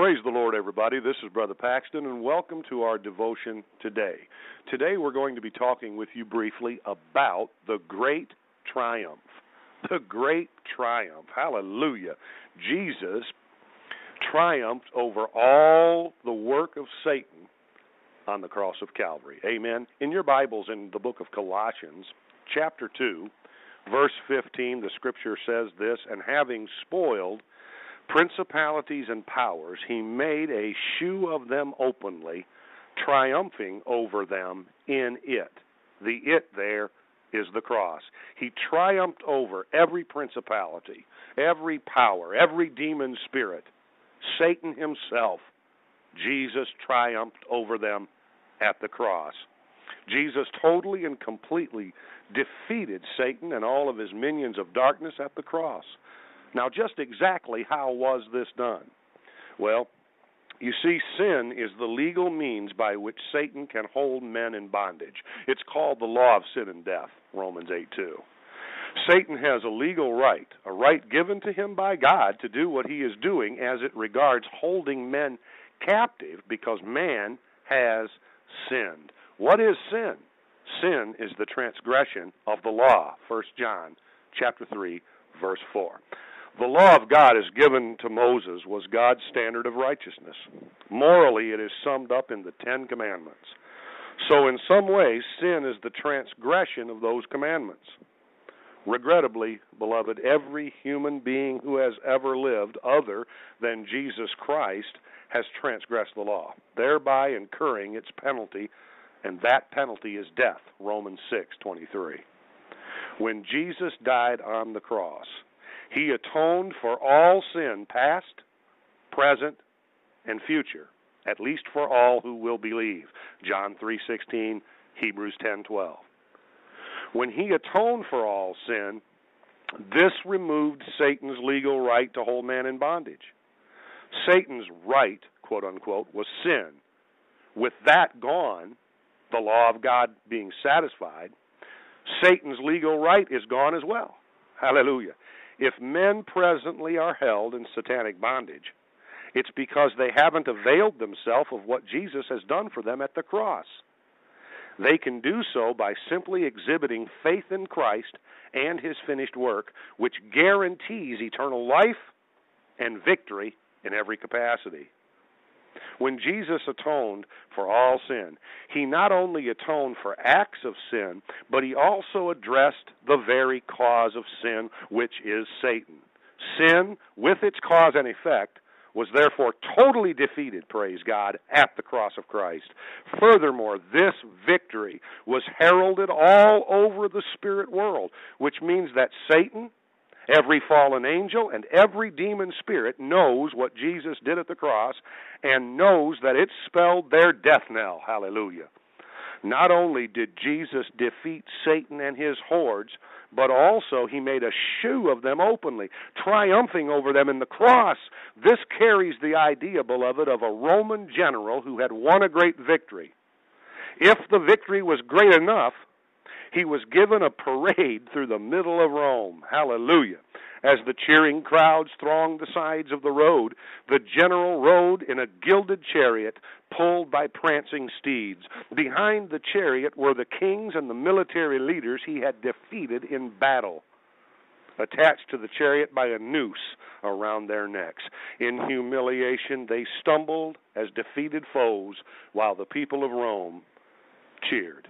Praise the Lord, everybody. This is Brother Paxton, and welcome to our devotion today. Today, we're going to be talking with you briefly about the great triumph. The great triumph. Hallelujah. Jesus triumphed over all the work of Satan on the cross of Calvary. Amen. In your Bibles, in the book of Colossians, chapter 2, verse 15, the scripture says this And having spoiled principalities and powers, he made a shew of them openly, triumphing over them in it. The it there is the cross. He triumphed over every principality, every power, every demon spirit, Satan himself. Jesus triumphed over them at the cross. Jesus totally and completely defeated Satan and all of his minions of darkness at the cross. Now, just exactly how was this done? Well, you see, sin is the legal means by which Satan can hold men in bondage. It's called the law of sin and death, Romans 8 2. Satan has a legal right, a right given to him by God to do what he is doing as it regards holding men captive because man has sinned. What is sin? Sin is the transgression of the law. 1 John chapter 3 verse 4. The law of God as given to Moses was God's standard of righteousness. Morally, it is summed up in the Ten Commandments. So, in some ways, sin is the transgression of those commandments. Regrettably, beloved, every human being who has ever lived other than Jesus Christ has transgressed the law, thereby incurring its penalty, and that penalty is death. Romans 6:23. When Jesus died on the cross, he atoned for all sin, past, present, and future, at least for all who will believe. John 3:16, Hebrews 10:12. When he atoned for all sin, this removed Satan's legal right to hold man in bondage. Satan's right, quote unquote, was sin. With that gone, the law of God being satisfied, Satan's legal right is gone as well. Hallelujah. If men presently are held in satanic bondage, it's because they haven't availed themselves of what Jesus has done for them at the cross. They can do so by simply exhibiting faith in Christ and his finished work, which guarantees eternal life and victory in every capacity. When Jesus atoned for all sin, he not only atoned for acts of sin, but he also addressed the very cause of sin, which is Satan. Sin, with its cause and effect, was therefore totally defeated, praise God, at the cross of Christ. Furthermore, this victory was heralded all over the spirit world, which means that Satan Every fallen angel and every demon spirit knows what Jesus did at the cross and knows that it spelled their death knell. Hallelujah. Not only did Jesus defeat Satan and his hordes, but also he made a shoe of them openly, triumphing over them in the cross. This carries the idea, beloved, of a Roman general who had won a great victory. If the victory was great enough, he was given a parade through the middle of Rome. Hallelujah. As the cheering crowds thronged the sides of the road, the general rode in a gilded chariot pulled by prancing steeds. Behind the chariot were the kings and the military leaders he had defeated in battle attached to the chariot by a noose around their necks. In humiliation, they stumbled as defeated foes while the people of Rome cheered.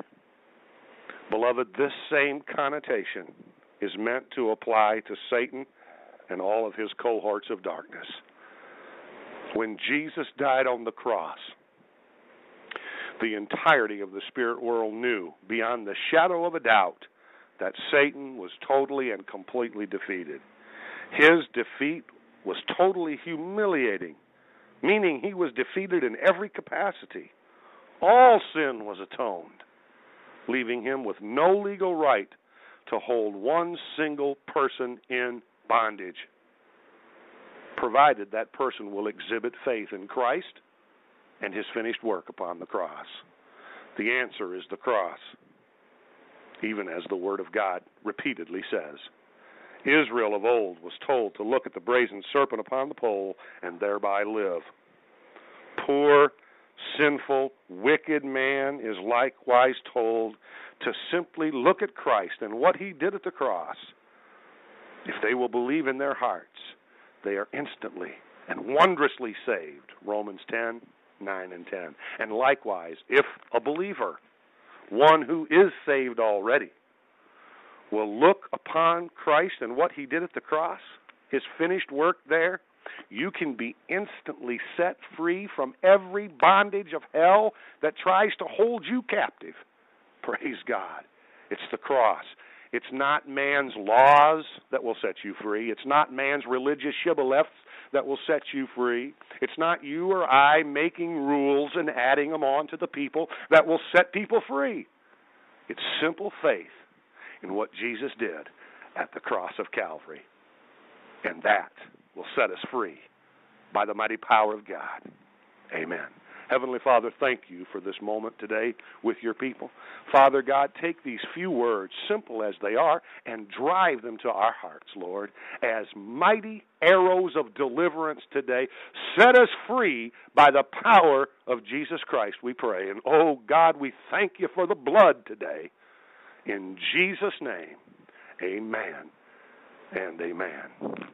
Beloved, this same connotation is meant to apply to Satan and all of his cohorts of darkness. When Jesus died on the cross, the entirety of the spirit world knew beyond the shadow of a doubt that Satan was totally and completely defeated. His defeat was totally humiliating, meaning he was defeated in every capacity. All sin was atoned leaving him with no legal right to hold one single person in bondage, provided that person will exhibit faith in Christ and his finished work upon the cross. The answer is the cross, even as the Word of God repeatedly says. Israel of old was told to look at the brazen serpent upon the pole and thereby live. poor, sinful, wicked man is likewise told to simply look at Christ and what he did at the cross. If they will believe in their hearts, they are instantly and wondrously saved. Romans 10, 9 and 10. And likewise, if a believer, one who is saved already, will look upon Christ and what he did at the cross, his finished work there, you can be instantly set free from every bondage of hell that tries to hold you captive. Praise God. It's the cross. It's not man's laws that will set you free. It's not man's religious shibboleths that will set you free. It's not you or I making rules and adding them on to the people that will set people free. It's simple faith in what Jesus did at the cross of Calvary. And that will set us free by the mighty power of God. Amen. Heavenly Father, thank you for this moment today with your people. Father God, take these few words, simple as they are, and drive them to our hearts, Lord, as mighty arrows of deliverance today. Set us free by the power of Jesus Christ, we pray. And oh God, we thank you for the blood today. In Jesus' name, amen and amen.